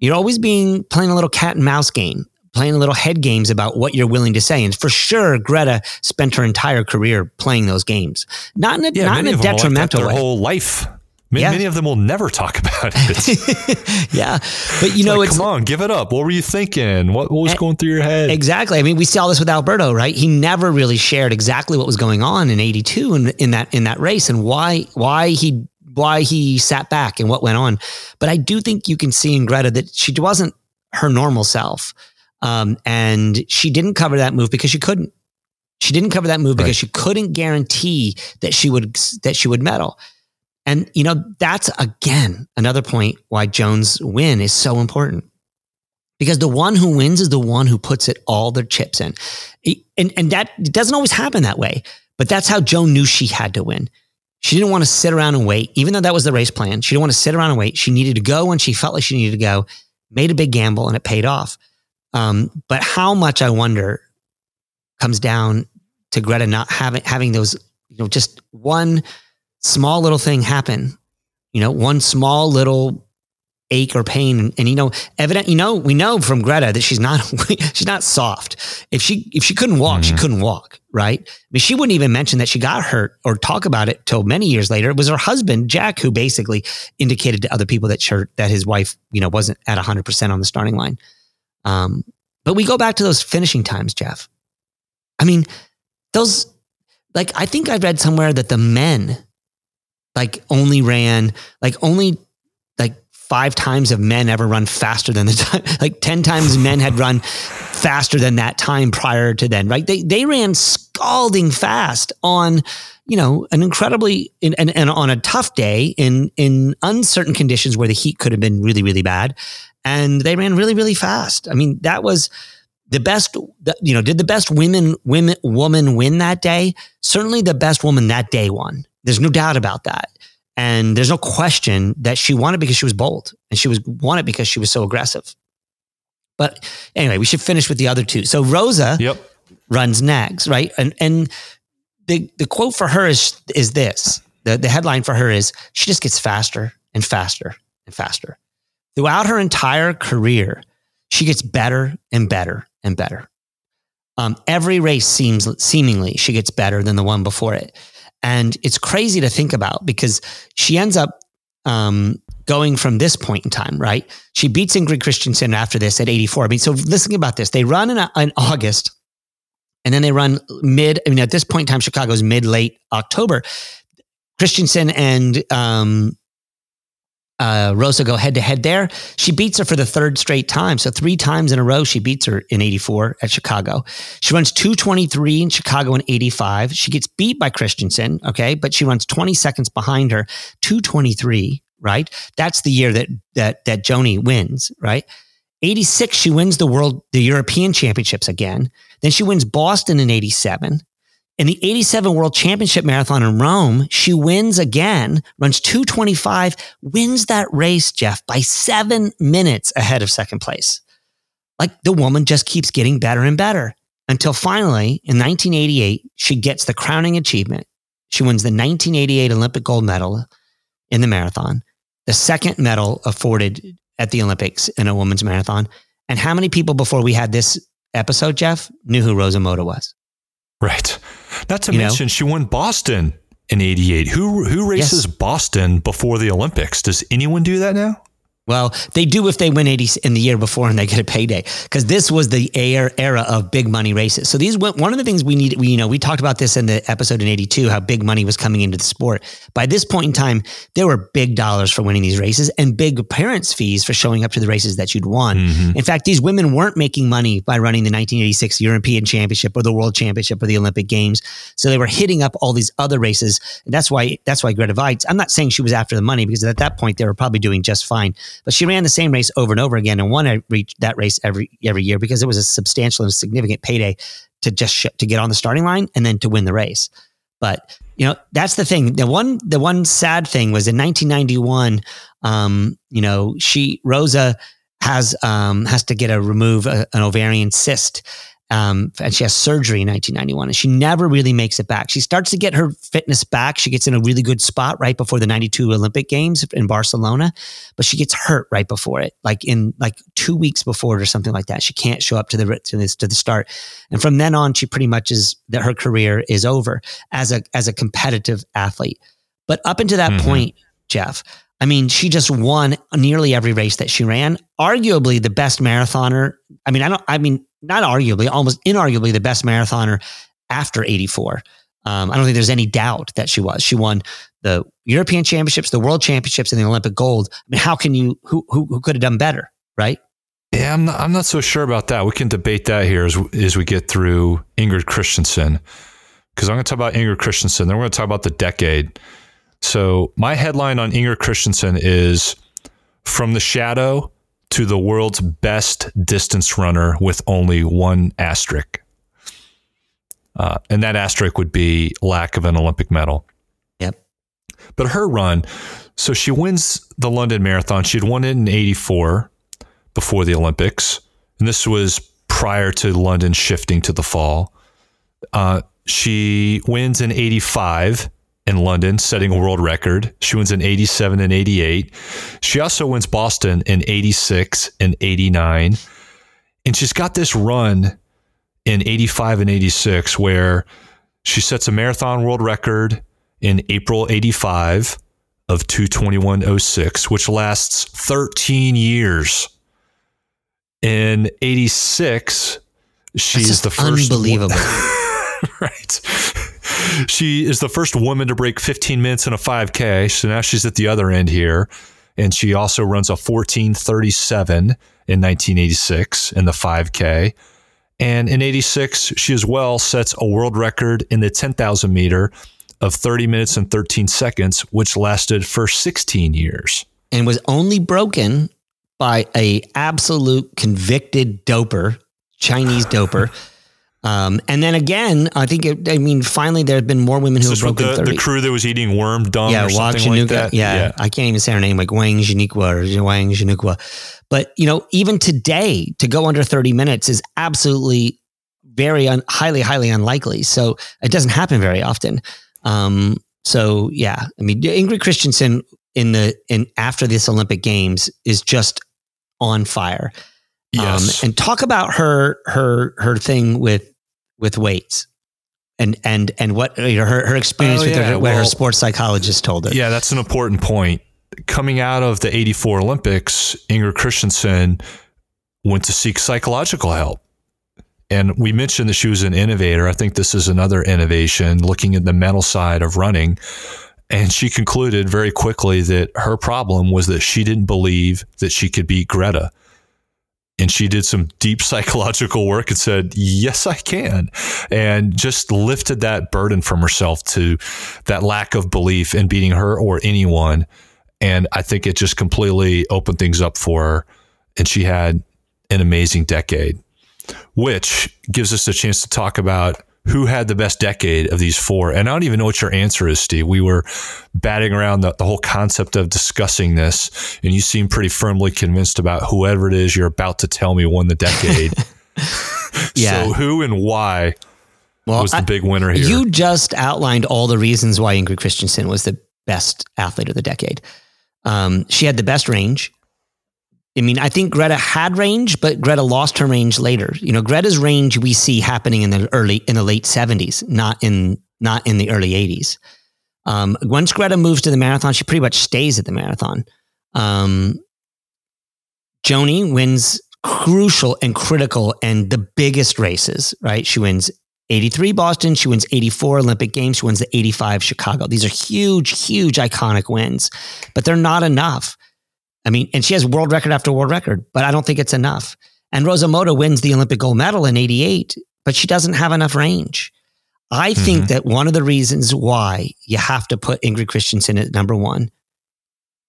You're always being playing a little cat and mouse game, playing a little head games about what you're willing to say. And for sure, Greta spent her entire career playing those games, not in a, not in a them like detrimental their way. whole life. Many, Yeah. many of them will never talk about it. yeah, but you know, like, it's come on, give it up. What were you thinking? What, what was Eh, going through your head? Exactly. I mean, we saw this with Alberto, right? He never really shared exactly what was going on in '82 in, in that in that race and why why he why he sat back and what went on. But I do think you can see in Greta that she wasn't her normal self, um, and she didn't cover that move because she couldn't. She didn't cover that move Right. because she couldn't guarantee that she would that she would medal. And you know that's again another point why Jones' win is so important because the one who wins is the one who puts it all their chips in. And, and that doesn't always happen that way, but that's how Joan knew she had to win. She didn't want to sit around and wait, even though that was the race plan. She didn't want to sit around and wait. She needed to go when she felt like she needed to go, made a big gamble, and it paid off. Um, but how much I wonder comes down to Greta not having having those, you know, just one small little thing happen, you know, one small little ache or pain. And, and, you know, evident, you know, we know from Greta that she's not, she's not soft. If she, if she couldn't walk, she Mhm. couldn't walk. Right. I mean, she wouldn't even mention that she got hurt or talk about it till many years later. It was her husband, Jack, who basically indicated to other people that she, that his wife, you know, wasn't at hundred percent on the starting line. Um, but we go back to those finishing times, Jeff. I mean, those, like, I think I read somewhere that the men, like, only ran, like, only like five times of men ever run faster than the time, like 10 times men had run faster than that time prior to then, right? They, they ran scalding fast on, you know, an incredibly, in, and, and on a tough day in, in uncertain conditions where the heat could have been really, really bad. And they ran really, really fast. I mean, that was the best, you know, did the best women, women, woman win that day? Certainly the best woman that day won. There's no doubt about that. And there's no question that she won it because she was bold and she was won it because she was so aggressive. But anyway, we should finish with the other two. So Rosa Yep. runs next, right? And and the the quote for her is is this. The the headline for her is she just gets faster and faster and faster. Throughout her entire career, she gets better and better and better. Um, every race seems seemingly she gets better than the one before it. And it's crazy to think about because she ends up um, going from this point in time, right? She beats Ingrid Kristiansen after this at 84. I mean, so listen about this. They run in, in August and then they run mid, I mean, at this point in time, Chicago's mid, late October. Kristiansen and um, uh, Rosa go head to head there. She beats her for the third straight time. So three times in a row, she beats her in 84 at Chicago. She runs 223 in Chicago in 85. She gets beat by Kristiansen, okay, but she runs 20 seconds behind her, 223, right? That's the year that that that Joni wins, right? 86, she wins the world, the European championships again. Then she wins Boston in 87. In the 87 World Championship Marathon in Rome, she wins again, runs 225, wins that race, Jeff, by seven minutes ahead of second place. Like the woman just keeps getting better and better until finally in 1988, she gets the crowning achievement. She wins the 1988 Olympic gold medal in the marathon, the second medal afforded at the Olympics in a women's marathon. And how many people before we had this episode, Jeff, knew who Rosa Mota was? Right. Not to You know? mention, she won Boston in '88. Who who races Boston before the Olympics? Does anyone do that now? Well, they do if they win 80 in the year before and they get a payday because this was the era, era of big money races. So these went- one of the things we need, we you know, we talked about this in the episode in 82 how big money was coming into the sport. By this point in time, there were big dollars for winning these races and big appearance fees for showing up to the races that you'd won. Mhm. In fact, these women weren't making money by running the 1986 European Championship or the World Championship or the Olympic Games. So they were hitting up all these other races. And that's why that's why Greta Waitz. I'm not saying she was after the money because at that point they were probably doing just fine. But she ran the same race over and over again and won that race every every year because it was a substantial and significant payday to just sh- to get on the starting line and then to win the race. But you know that's the thing. The one the one sad thing was in 1991. Um, you know, she Rosa has um, has to get a remove a, an ovarian cyst. Um, and she has surgery in 1991 and she never really makes it back. She starts to get her fitness back. She gets in a really good spot right before the 92 Olympic games in Barcelona, but she gets hurt right before it, like in like two weeks before it or something like that. She can't show up to the, to this, to the start. And from then on, she pretty much is that her career is over as a, as a competitive athlete. But up until that Mhm. point, Jeff, I mean, she just won nearly every race that she ran. Arguably the best marathoner. I mean, I don't, I mean, not arguably, almost inarguably the best marathoner after 84. Um, I don't think there's any doubt that she was. She won the European championships, the world championships, and the Olympic gold. I mean, how can you, who, who, who could have done better? Right. Yeah, I'm not, I'm not so sure about that. We can debate that here as, as we get through Ingrid Kristiansen. Because I'm going to talk about Ingrid Kristiansen. Then we're going to talk about the decade. So, my headline on Ingrid Kristiansen is From the Shadow to the World's Best Distance Runner with Only One Asterisk. Uh, and that asterisk would be lack of an Olympic medal. Yep. But her run, so she wins the London Marathon. She'd won it in 84 before the Olympics. And this was prior to London shifting to the fall. Uh, she wins in 85 in London, setting a world record. She wins in 87 and 88. She also wins Boston in 86 and 89. And she's got this run in 85 and 86 where she sets a marathon world record in April 85 of 221.06, which lasts 13 years. In 86, she's the first unbelievable. right. She is the first woman to break 15 minutes in a 5K. So now she's at the other end here. And she also runs a 1437 in 1986 in the 5K. And in 86, she as well sets a world record in the 10,000 meter of 30 minutes and 13 seconds, which lasted for 16 years. and was only broken by a absolute convicted doper, Chinese doper. Um, and then again, I think it, I mean, finally, there have been more women who have broken the, thirty. the crew that was eating worm dung yeah, or Wang something like Jinuka. that? Yeah, I can't even say her name, like Wang Jinikwa or Wang Jinikwa. But you know, even today, to go under thirty minutes is absolutely very un, highly, highly unlikely. So it doesn't happen very often. Um, so yeah, I mean, Ingrid Kristiansen in the in after this Olympic Games is just on fire. Yes. Um, and talk about her her her thing with with weights. And and and what you know, her her experience Oh, with yeah, her, what her sports psychologist told her. Yeah, that's an important point. Coming out of the 84 Olympics, Inger Kristiansen went to seek psychological help. And we mentioned that she was an innovator. I think this is another innovation, looking at the mental side of running. And she concluded very quickly that her problem was that she didn't believe that she could beat Greta. And she did some deep psychological work and said, Yes, I can. And just lifted that burden from herself to that lack of belief in beating her or anyone. And I think it just completely opened things up for her. And she had an amazing decade, which gives us a chance to talk about who had the best decade of these four. And I don't even know what your answer is, Steve. We were batting around the, the whole concept of discussing this, and you seem pretty firmly convinced about whoever it is you're about to tell me won the decade. Yeah. So, who and why Well, was the I- big winner here. You just outlined all the reasons why Ingrid Kristiansen was the best athlete of the decade. Um, she had the best range. I mean, I think Greta had range, but Greta lost her range later. You know, Greta's range we see happening in the early in the late seventies, not in not in the early eighties. Um, once Greta moves to the marathon, she pretty much stays at the marathon. Um, Joni wins crucial and critical and the biggest races, right? She wins 83 Boston, she wins 84 Olympic Games, she wins the 85 Chicago. These are huge, huge iconic wins, but they're not enough. I mean, and she has world record after world record, but I don't think it's enough. And Rosa Mota wins the Olympic gold medal in 88, but she doesn't have enough range. I think Mhm. that one of the reasons why you have to put Ingrid Kristiansen at number one,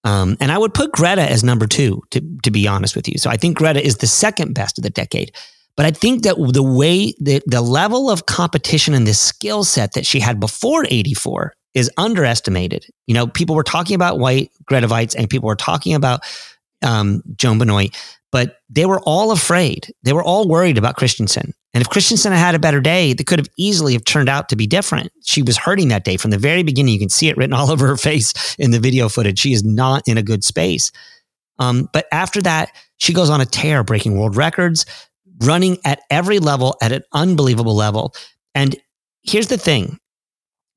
um, and I would put Greta as number two, to, to be honest with you. So I think Greta is the second best of the decade. But I think that the way that the level of competition and the skill set that she had before 84 is underestimated. You know, people were talking about Waitz, Greta Waitz, and people were talking about um, Joan Benoit, but they were all afraid. They were all worried about Kristiansen. And if Kristiansen had had a better day, they could have easily have turned out to be different. She was hurting that day from the very beginning. You can see it written all over her face in the video footage. She is not in a good space. Um, but after that, she goes on a tear, breaking world records, running at every level at an unbelievable level. And here's the thing.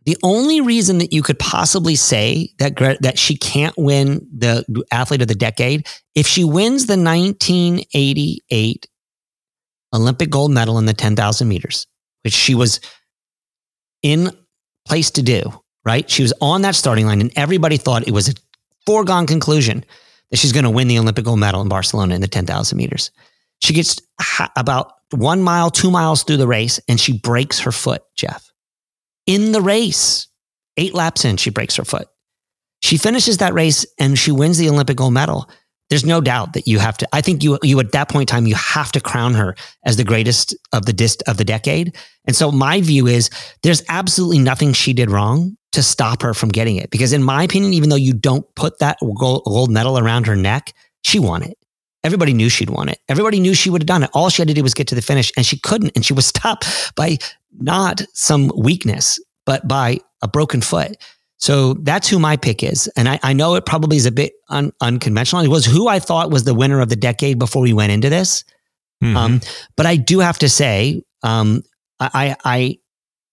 The only reason that you could possibly say that that she can't win the athlete of the decade if she wins the 1988 Olympic gold medal in the 10,000 meters, which she was in place to do, right? She was on that starting line and everybody thought it was a foregone conclusion that she's going to win the Olympic gold medal in Barcelona in the 10,000 meters. She gets about one mile, two miles through the race, and she breaks her foot, Jeff. In the race, eight laps in, she breaks her foot. She finishes that race and she wins the Olympic gold medal. There's no doubt that you have to. I think you, you at that point in time, you have to crown her as the greatest of the dist of the decade. And so my view is there's absolutely nothing she did wrong to stop her from getting it. Because in my opinion, even though you don't put that gold, gold medal around her neck, she won it. Everybody knew she'd won it. Everybody knew she would have done it. All she had to do was get to the finish and she couldn't. And she was stopped by not some weakness, but by a broken foot. So that's who my pick is. And I, I know it probably is a bit un, unconventional. It was who I thought was the winner of the decade before we went into this. Mhm. Um, but I do have to say, um, I, I,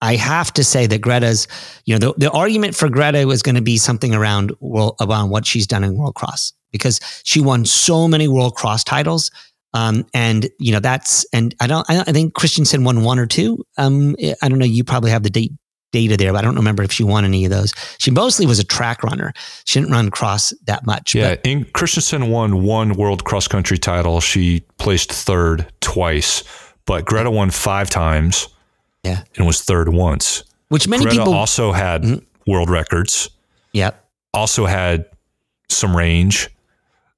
I have to say that Greta's, you know, the, the argument for Greta was going to be something around world, around what she's done in World Cross because she won so many World Cross titles. Um, and you know that's and I don't I, I think Kristiansen won one or two. Um, I don't know. You probably have the date data there, but I don't remember if she won any of those. She mostly was a track runner. She didn't run cross that much. yeah, but- in, Kristiansen won one world cross country title. She placed third twice, but Greta won five times. Yeah. and was third once. which many Greta people. also had Mhm. world records. yep. also had some range.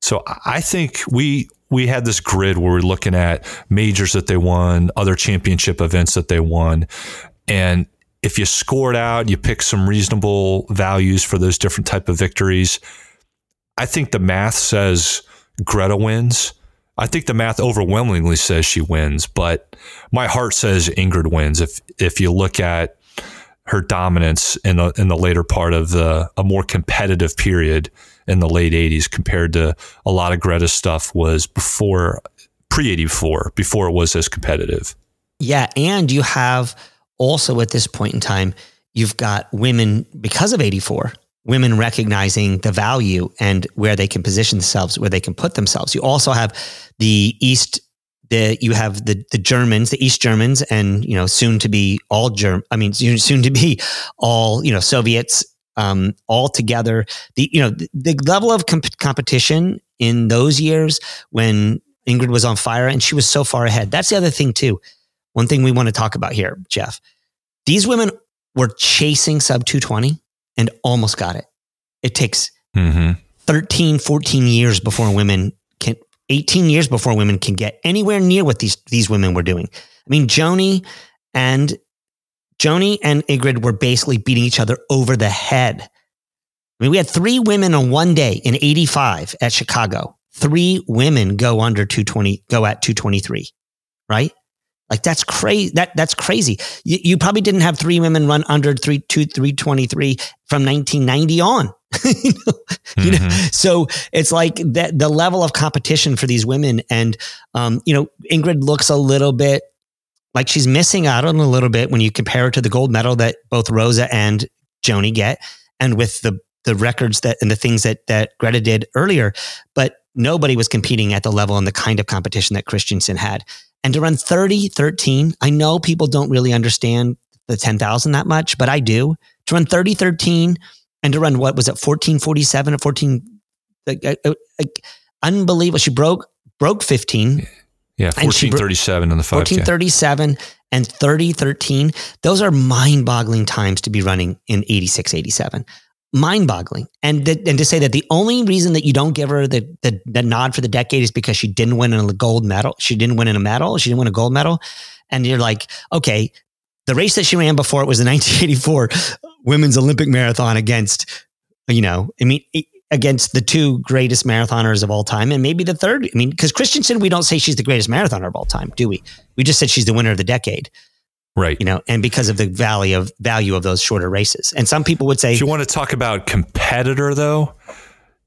So I- think we we had this grid where we're looking at majors that they won, other championship events that they won, and if you scored out, you pick some reasonable values for those different type of victories. I think the math says Greta wins. I think the math overwhelmingly says she wins, but my heart says Ingrid wins. If if you look at her dominance in the in the later part of the a more competitive period in the late 80s compared to a lot of Greta's stuff was before pre 84 before it was as competitive. Yeah, and you have also at this point in time, you've got women because of 84, women recognizing the value and where they can position themselves, where they can put themselves. You also have the East the you have the the Germans, the East Germans, and you know soon to be all Germ. I mean, soon soon to be all you know Soviets um, all together. The you know the, the level of comp- competition in those years when Ingrid was on fire and she was so far ahead. That's the other thing too. One thing we want to talk about here, Jeff. These women were chasing sub 220 and almost got it. It takes Mm-hmm. 13, 14 years before women can, 18 years before women can get anywhere near what these, these women were doing. I mean, Joni and Joni and Ingrid were basically beating each other over the head. I mean, we had three women on one day in 85 at Chicago. Three women go under 220, go at 223, right? Like that's crazy. That that's crazy. You, you probably didn't have three women run under three two three twenty three from 1990 on. you know, you know? so it's like that the level of competition for these women, and um, you know, Ingrid looks a little bit like she's missing out on a little bit when you compare it to the gold medal that both Rosa and Joni get, and with the the records that and the things that that Greta did earlier. But nobody was competing at the level and the kind of competition that Kristiansen had. And to run 30 13, I know people don't really understand the 10,000 that much, but I do. To run 30 13 and to run what was it 1447 or 14 like, uh, like, unbelievable. She broke broke 15. Yeah, And she bro- 1437 in the 5K. 1437 and 3013. Those are mind boggling times to be running in 86, 87. Mind boggling. And, th- and to say that the only reason that you don't give her the, the, the nod for the decade is because she didn't win a gold medal. She didn't win in a medal. She didn't win a gold medal. And you're like, okay, the race that she ran before it was the 1984 women's Olympic marathon against, you know, I mean, against the two greatest marathoners of all time and maybe the third. I mean, because Kristiansen, we don't say she's the greatest marathoner of all time, do we? We just said she's the winner of the decade, Right. you know, and because of the value of value of those shorter races. And some people would say, If you want to talk about competitor, though,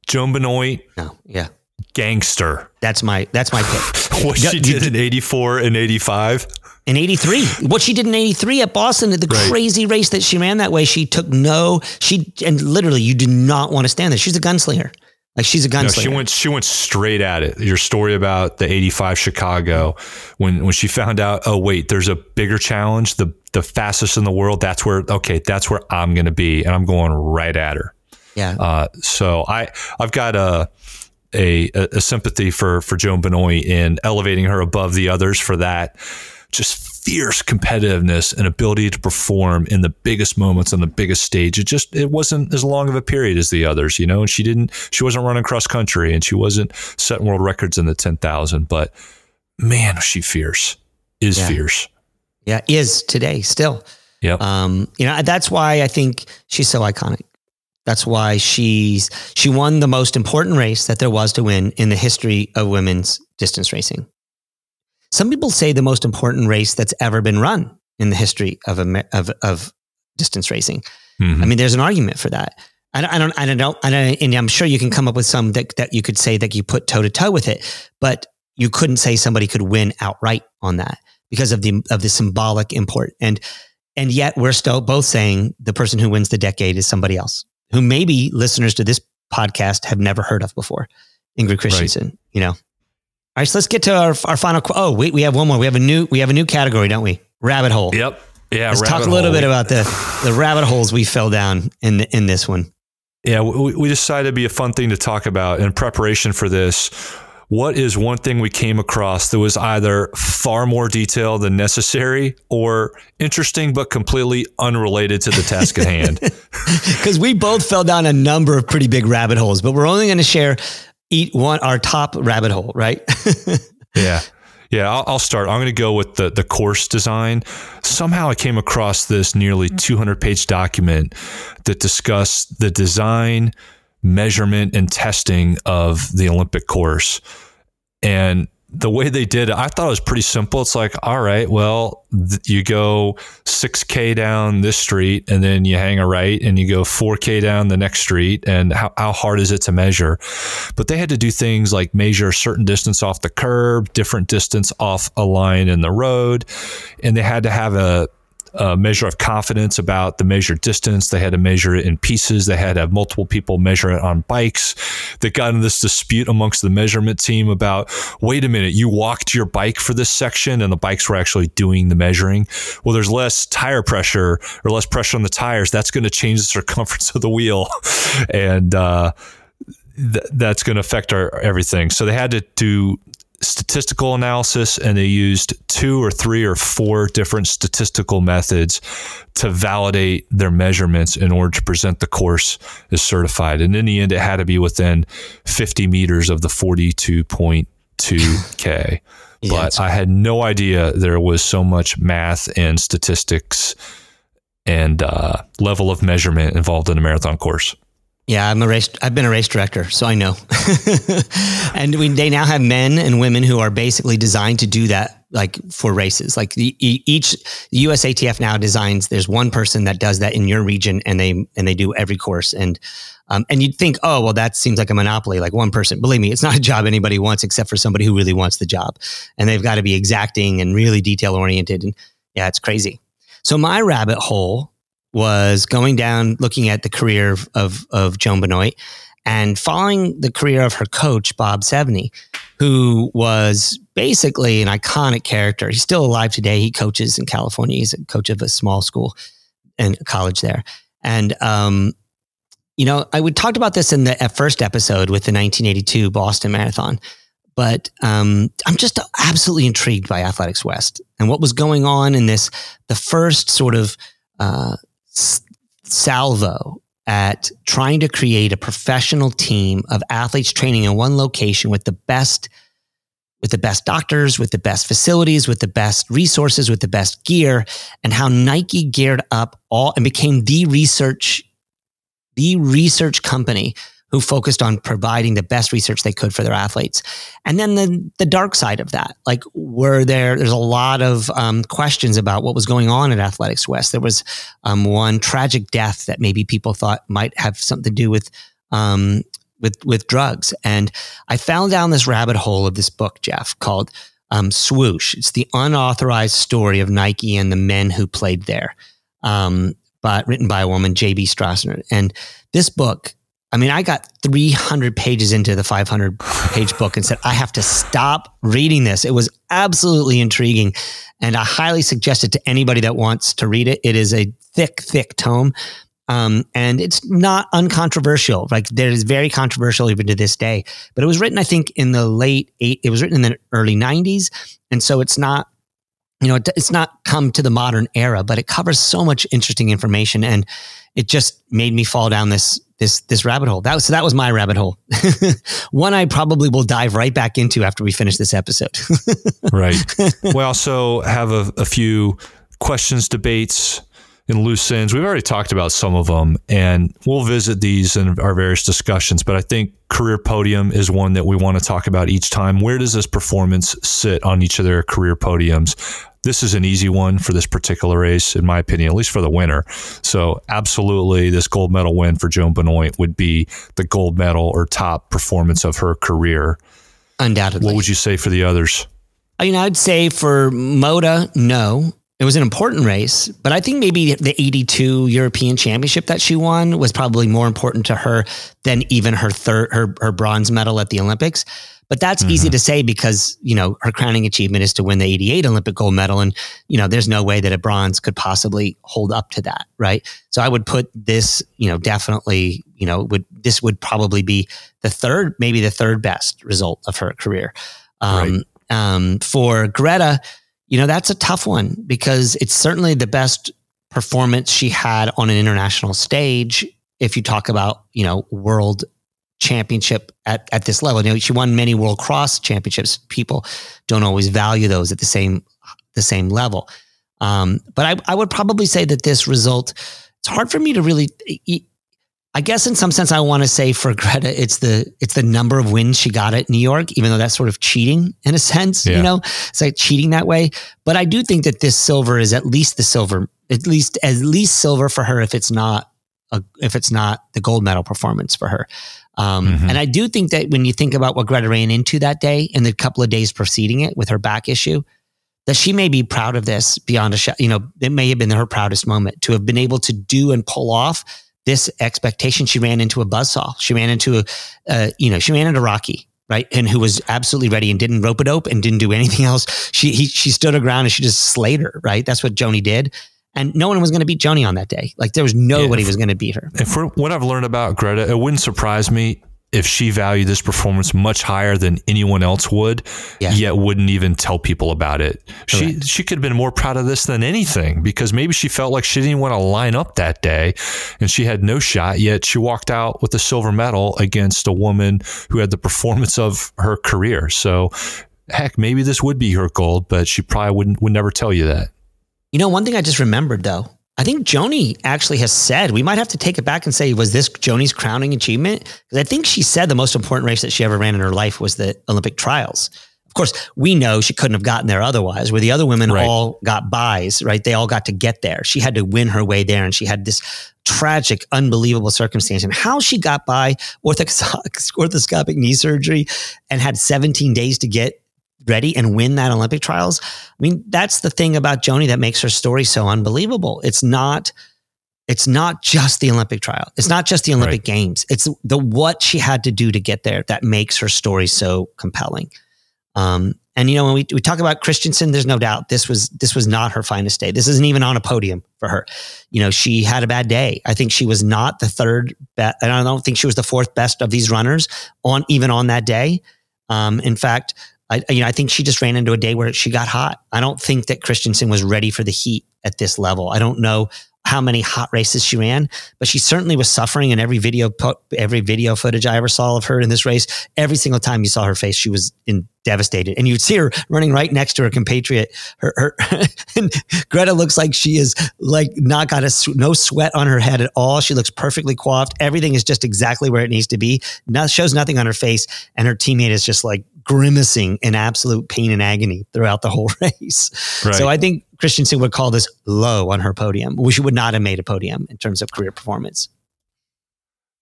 Joan Benoit, no, yeah, gangster. that's my that's my pick. What she did in 84 and 85. In 83, what she did in 83 at Boston, the Right. crazy race that she ran that way, she took no, she, and literally you do not want to stand there. She's a gunslinger. Like she's a No, gunslinger. she went she went straight at it. Your story about the 85 Chicago when when she found out, oh wait, there's a bigger challenge, the the fastest in the world, that's where okay, that's where I'm going to be and I'm going right at her. yeah. Uh, so I I've got a, a a sympathy for for Joan Benoit in elevating her above the others for that just fierce competitiveness and ability to perform in the biggest moments on the biggest stage. It just it wasn't as long of a period as the others, you know. And she didn't she wasn't running cross country and she wasn't setting world records in the ten thousand. But man, she fierce is Yeah. fierce. yeah. Is today still. Yeah. Um, you know, that's why I think she's so iconic. That's why she's she won the most important race that there was to win in the history of women's distance racing. Some people say the most important race that's ever been run in the history of of, of distance racing. Mhm. I mean, there's an argument for that. I don't, I don't, I don't, I don't, and I'm sure you can come up with some that, that you could say that you put toe to toe with it, but you couldn't say somebody could win outright on that because of the, of the symbolic import. And, and yet we're still both saying the person who wins the decade is somebody else who maybe listeners to this podcast have never heard of before. Ingrid Kristiansen, you know? All right. So let's get to our, our final. qu- Oh, wait, we have one more. We have a new, we have a new category, don't we? Rabbit hole. Yep. Yeah. Let's talk a little hole. bit about the, the rabbit holes we fell down in the, in this one. Yeah, we, we decided it'd be a fun thing to talk about in preparation for this. What is one thing we came across that was either far more detailed than necessary or interesting but completely unrelated to the task at hand? because we both fell down a number of pretty big rabbit holes, but we're only going to share eat one our top rabbit hole, right? Yeah. Yeah, I'll, I'll start. I'm going to go with the the course design. Somehow I came across this nearly 200 page document that discussed the design, measurement, and testing of the Olympic course. And the way they did it, I thought it was pretty simple. It's like, all right, well, th- you go 6K down this street and then you hang a right and you go 4K down the next street. And how, how hard is it to measure? But they had to do things like measure a certain distance off the curb, different distance off a line in the road. And they had to have a, a measure of confidence about the measured distance. They had to measure it in pieces. They had to have multiple people measure it on bikes. They got in this dispute amongst the measurement team about, wait a minute, you walked your bike for this section and the bikes were actually doing the measuring. Well, there's less tire pressure or less pressure on the tires. That's going to change the circumference of the wheel. and, uh, th- that's going to affect our everything. So they had to do statistical analysis and they used two or three or four different statistical methods to validate their measurements in order to present the course as certified. And in the end, it had to be within 50 meters of the 42.2K. Yeah, but I had no idea there was so much math and statistics and uh, level of measurement involved in a marathon course. Yeah, I'm a race. I've been a race director, so I know. and we, they now have men and women who are basically designed to do that like for races. Like the, each the USATF now designs. There's one person that does that in your region, and they and they do every course. And um, and you'd think, oh well, that seems like a monopoly. Like one person. Believe me, it's not a job anybody wants except for somebody who really wants the job. And they've got to be exacting and really detail oriented. And yeah, it's crazy. So my rabbit hole was going down, looking at the career of of, of Joan Benoit and following the career of her coach, Bob Sevene, who was basically an iconic character. He's still alive today. He coaches in California. He's a coach of a small school and college there. And, um, you know, I would talked about this in the first episode with the 1982 Boston Marathon, but um, I'm just absolutely intrigued by Athletics West and what was going on in this, the first sort of uh, salvo at trying to create a professional team of athletes training in one location with the best with the best doctors, with the best facilities, with the best resources, with the best gear, and how Nike geared up all and became the research, the research company who focused on providing the best research they could for their athletes. And then the the dark side of that, like were there, there's a lot of um, questions about what was going on at Athletics West. There was um, one tragic death that maybe people thought might have something to do with um, with with drugs. And I found down this rabbit hole of this book, Jeff, called um, Swoosh. It's the unauthorized story of Nike and the men who played there, um, but written by a woman, J.B. Strasser. And this book I mean, I got 300 pages into the 500 page book and said, I have to stop reading this. It was absolutely intriguing. And I highly suggest it to anybody that wants to read it. It is a thick, thick tome. Um, and it's not uncontroversial. Like there is very controversial even to this day, but it was written, I think, in the late eight, it was written in the early 90s. And so it's not you know, it's not come to the modern era, but it covers so much interesting information, and it just made me fall down this this this rabbit hole. That was so that was my rabbit hole. One I probably will dive right back into after we finish this episode. right. We also have a, a few questions, debates, and loose ends. We've already talked about some of them, and we'll visit these in our various discussions. But I think career podium is one that we want to talk about each time. Where does this performance sit on each of their career podiums? This is an easy one for this particular race, in my opinion, at least for the winner. So, absolutely, this gold medal win for Joan Benoit would be the gold medal or top performance of her career. Undoubtedly. What would you say for the others? Uh, I mean, I'd say for Mota, no. It was an important race, but I think maybe the 82 European Championship that she won was probably more important to her than even her third her her bronze medal at the Olympics. But that's mm-hmm. easy to say because, you know, her crowning achievement is to win the 88 Olympic gold medal. And, you know, there's no way that a bronze could possibly hold up to that. Right. So I would put this, you know, definitely, you know, would, this would probably be the third, maybe the third best result of her career. Um, right. um, for Greta, you know, that's a tough one because it's certainly the best performance she had on an international stage. If you talk about, you know, world championship at, at this level. You know, she won many world cross championships. People don't always value those at the same the same level. Um, but I, I would probably say that this result, it's hard for me to really. I guess in some sense, I want to say for Greta, it's the it's the number of wins she got at New York, even though that's sort of cheating in a sense. Yeah. You know, it's like cheating that way. But I do think that this silver is at least the silver, at least at least silver for her if it's not a, if it's not the gold medal performance for her. Um, mm-hmm. And I do think that when you think about what Greta ran into that day and the couple of days preceding it with her back issue, that she may be proud of this beyond a shot. You know, it may have been her proudest moment to have been able to do and pull off this expectation. She ran into a buzzsaw. She ran into a, uh, you know, she ran into Rocky, right? And who was absolutely ready and didn't rope it up and didn't do anything else. She he, she stood her ground and she just slayed her, right? That's what Joni did and no one was going to beat Joni on that day. Like there was nobody yeah, was going to beat her. And for what I've learned about Greta, it wouldn't surprise me if she valued this performance much higher than anyone else would, yeah. yet wouldn't even tell people about it. She she could have been more proud of this than anything because maybe she felt like she didn't want to line up that day and she had no shot, yet she walked out with a silver medal against a woman who had the performance of her career. So heck, maybe this would be her gold, but she probably wouldn't would never tell you that. You know, one thing I just remembered though, I think Joni actually has said we might have to take it back and say, was this Joni's crowning achievement? Because I think she said the most important race that she ever ran in her life was the Olympic trials Of course, we know she couldn't have gotten there otherwise, where the other women Right. all got buys, right? They all got to get there. She had to win her way there, and she had this tragic, unbelievable circumstance. And how she got by arthroscopic, arthroscopic knee surgery and had 17 days to get ready and win that Olympic trials. I mean, that's the thing about Joni that makes her story so unbelievable. It's not it's not just the Olympic trial. It's not just the Olympic Right. games. It's the what she had to do to get there that makes her story so compelling. Um, and you know, when we, we talk about Kristiansen, there's no doubt this was this was not her finest day. This isn't even on a podium for her. You know, she had a bad day. I think she was not the third best, and I don't think she was the fourth best of these runners on even on that day. Um, in fact, I you know I think she just ran into a day where she got hot. I don't think that Kristiansen was ready for the heat at this level. I don't know how many hot races she ran, but she certainly was suffering. In every video, every video footage I ever saw of her in this race, every single time you saw her face, she was in devastated, and you'd see her running right next to her compatriot. Her, her and Greta looks like she is like not got a no sweat on her head at all. She looks perfectly coiffed. Everything is just exactly where it needs to be. No, shows nothing on her face, and her teammate is just like grimacing in absolute pain and agony throughout the whole race. Right. So I think Kristiansen would call this low on her podium. We would not have made a podium in terms of career performance.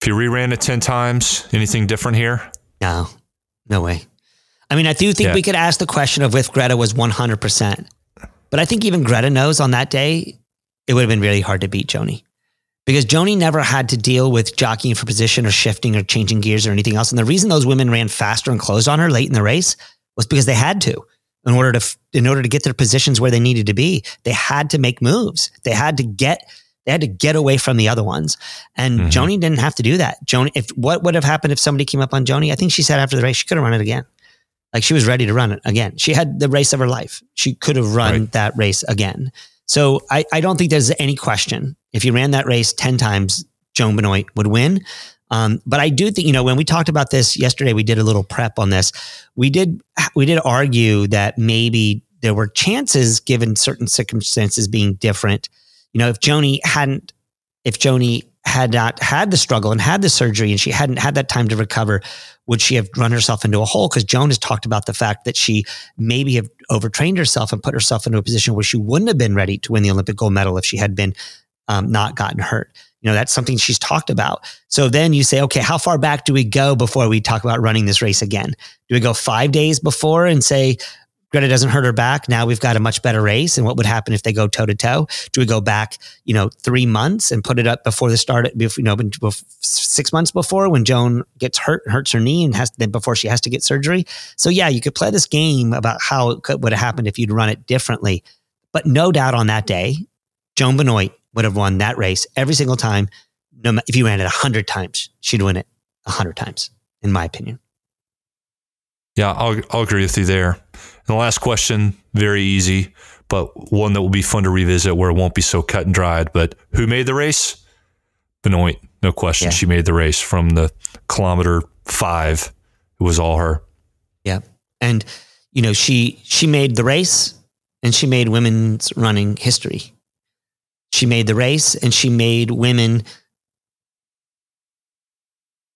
If you reran it 10 times, anything different here? No, no way. I mean, I do think Yeah. we could ask the question of if Greta was 100%. But I think even Greta knows on that day, it would have been really hard to beat Joni. Because Joni never had to deal with jockeying for position or shifting or changing gears or anything else. And the reason those women ran faster and closed on her late in the race was because they had to. In order to in order to get their positions where they needed to be, they had to make moves. They had to get they had to get away from the other ones. And Mhm. Joni didn't have to do that. Joni, if what would have happened if somebody came up on Joni? I think she said after the race she could have run it again. Like she was ready to run it again. She had the race of her life. She could have run Right. that race again. So I, I don't think there's any question. If you ran that race 10 times, Joan Benoit would win. Um, but I do think, you know, when we talked about this yesterday, we did a little prep on this. We did, we did argue that maybe there were chances given certain circumstances being different. You know, if Joni hadn't, if Joni had not had the struggle and had the surgery and she hadn't had that time to recover, would she have run herself into a hole? Because Joan has talked about the fact that she maybe have overtrained herself and put herself into a position where she wouldn't have been ready to win the Olympic gold medal if she had been um, not gotten hurt. You know, that's something she's talked about. So then you say, okay, how far back do we go before we talk about running this race again? Do we go five days before and say, Greta doesn't hurt her back. Now we've got a much better race. And what would happen if they go toe to toe? Do we go back, you know, three months and put it up before the start, you know, six months before when Joan gets hurt, and hurts her knee and has then before she has to get surgery? So yeah, you could play this game about how it could, would have happened if you'd run it differently. But no doubt on that day, Joan Benoit would have won that race every single time. No, if you ran it a hundred times, she'd win it a hundred times, in my opinion. Yeah, I'll, I'll agree with you there. And the last question, very easy, but one that will be fun to revisit where it won't be so cut and dried. But who made the race? Benoit, no question. Yeah. She made the race from the kilometer five. It was all her. Yeah. And, you know, she she made the race and she made women's running history. She made the race and she made women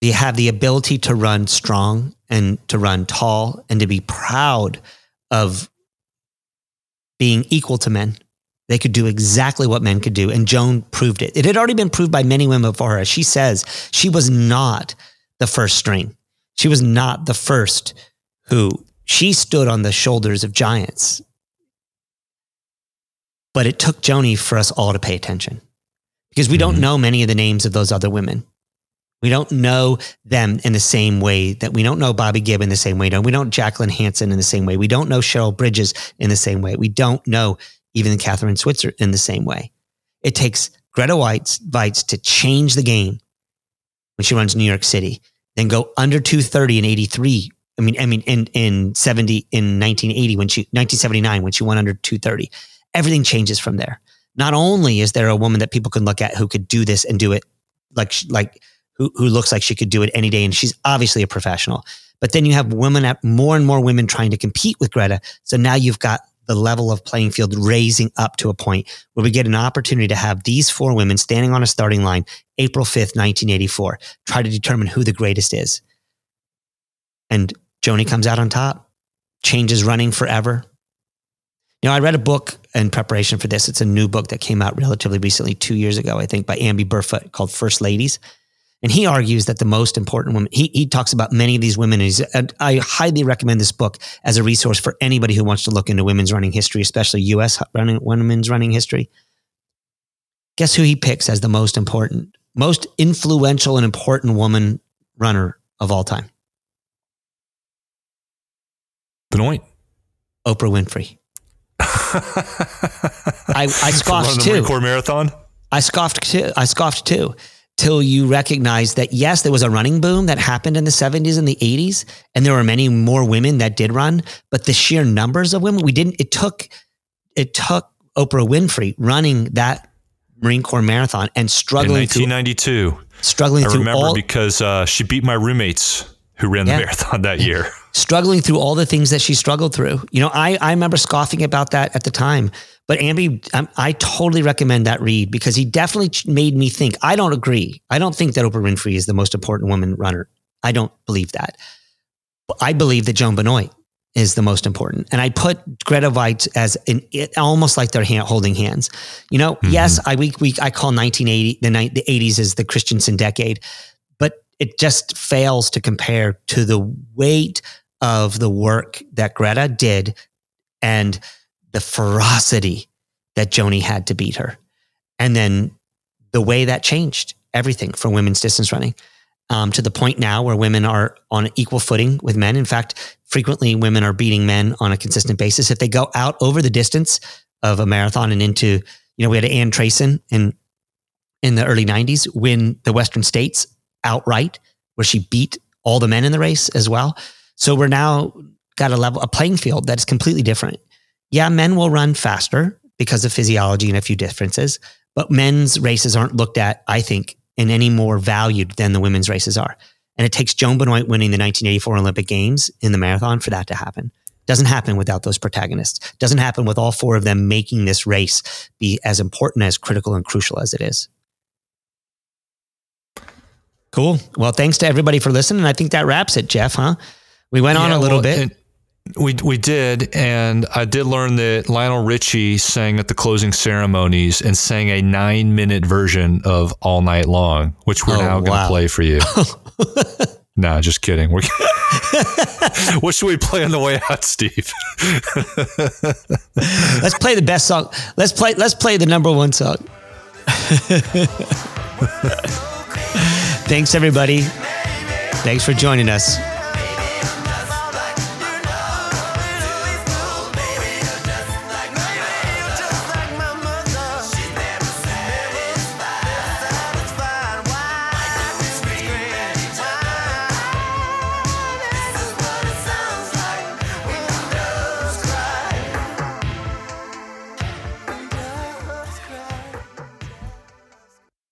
they have the ability to run strong and to run tall and to be proud of being equal to men. They could do exactly what men could do. And Joan proved it. It had already been proved by many women before her. She says she was not the first string. She was not the first who she stood on the shoulders of giants. But it took Joni for us all to pay attention because we don't Mhm. know many of the names of those other women. We don't know them in the same way that we don't know Bobbi Gibb in the same way. We don't Jacqueline Hansen in the same way. We don't know Cheryl Bridges in the same way. We don't know even Kathrine Switzer in the same way. It takes Greta Waitz Waitz to change the game when she runs New York City, then go under 230 in 83. I mean, I mean, in, in 70, in 1980, when she, 1979, when she went under 230, everything changes from there. Not only is there a woman that people can look at who could do this and do it like, like, who, who looks like she could do it any day, and she's obviously a professional. But then you have women, at more and more women trying to compete with Greta. So now you've got the level of playing field raising up to a point where we get an opportunity to have these four women standing on a starting line, April 5th, 1984, try to determine who the greatest is. And Joni comes out on top. changes running forever. You know, I read a book in preparation for this. It's a new book that came out relatively recently, two years ago, I think, by Amby Burfoot called First Ladies. And he argues that the most important woman, he, he talks about many of these women. And I highly recommend this book as a resource for anybody who wants to look into women's running history, especially US running, women's running history. Guess who he picks as the most important, most influential and important woman runner of all time? Benoit. Oprah Winfrey. I, I scoffed too. Corps Marathon. I scoffed too. I scoffed too. Till you recognize that yes, there was a running boom that happened in the 70s and the 80s, and there were many more women that did run, but the sheer numbers of women, we didn't. It took it took Oprah Winfrey running that Marine Corps marathon and struggling in 1992. Through, struggling I remember all, because uh, she beat my roommates who ran the marathon that year. struggling through all the things that she struggled through. You know, I, I remember scoffing about that at the time, but Amby, I, um, I totally recommend that read because he definitely made me think. I don't agree. I don't think that Oprah Winfrey is the most important woman runner. I don't believe that. But I believe that Joan Benoit is the most important. And I put Greta Waitz as an, it, almost like they're hand, holding hands. You know, yes, mm-hmm. I we, we I call 1980 the ni- the 80s is the Kristiansen decade, it just fails to compare to the weight of the work that Greta did and the ferocity that Joni had to beat her. And then the way that changed everything for women's distance running um, to the point now where women are on equal footing with men. In fact, frequently women are beating men on a consistent basis. If they go out over the distance of a marathon and into, you know, we had Ann Trason in in the early 90s win the Western States outright, where she beat all the men in the race as well. So we're now got a level, a playing field that is completely different. Yeah, men will run faster because of physiology and a few differences, but men's races aren't looked at, I think, in any more valued than the women's races are. And it takes Joan Benoit winning the 1984 Olympic Games in the marathon for that to happen. Doesn't happen without those protagonists. Doesn't happen with all four of them making this race be as important, as critical, and crucial as it is. Cool. Well, thanks to everybody for listening. I think that wraps it, Jeff, huh? We went on a little well, bit. We we did, and I did learn that Lionel Richie sang at the closing ceremonies and sang a nine minute version of All Night Long, which we're Oh, now going to play for you. nah, just kidding. We're what should we play on the way out, Steve? let's play the best song. Let's play let's play the number one song. Thanks everybody. Thanks for joining us.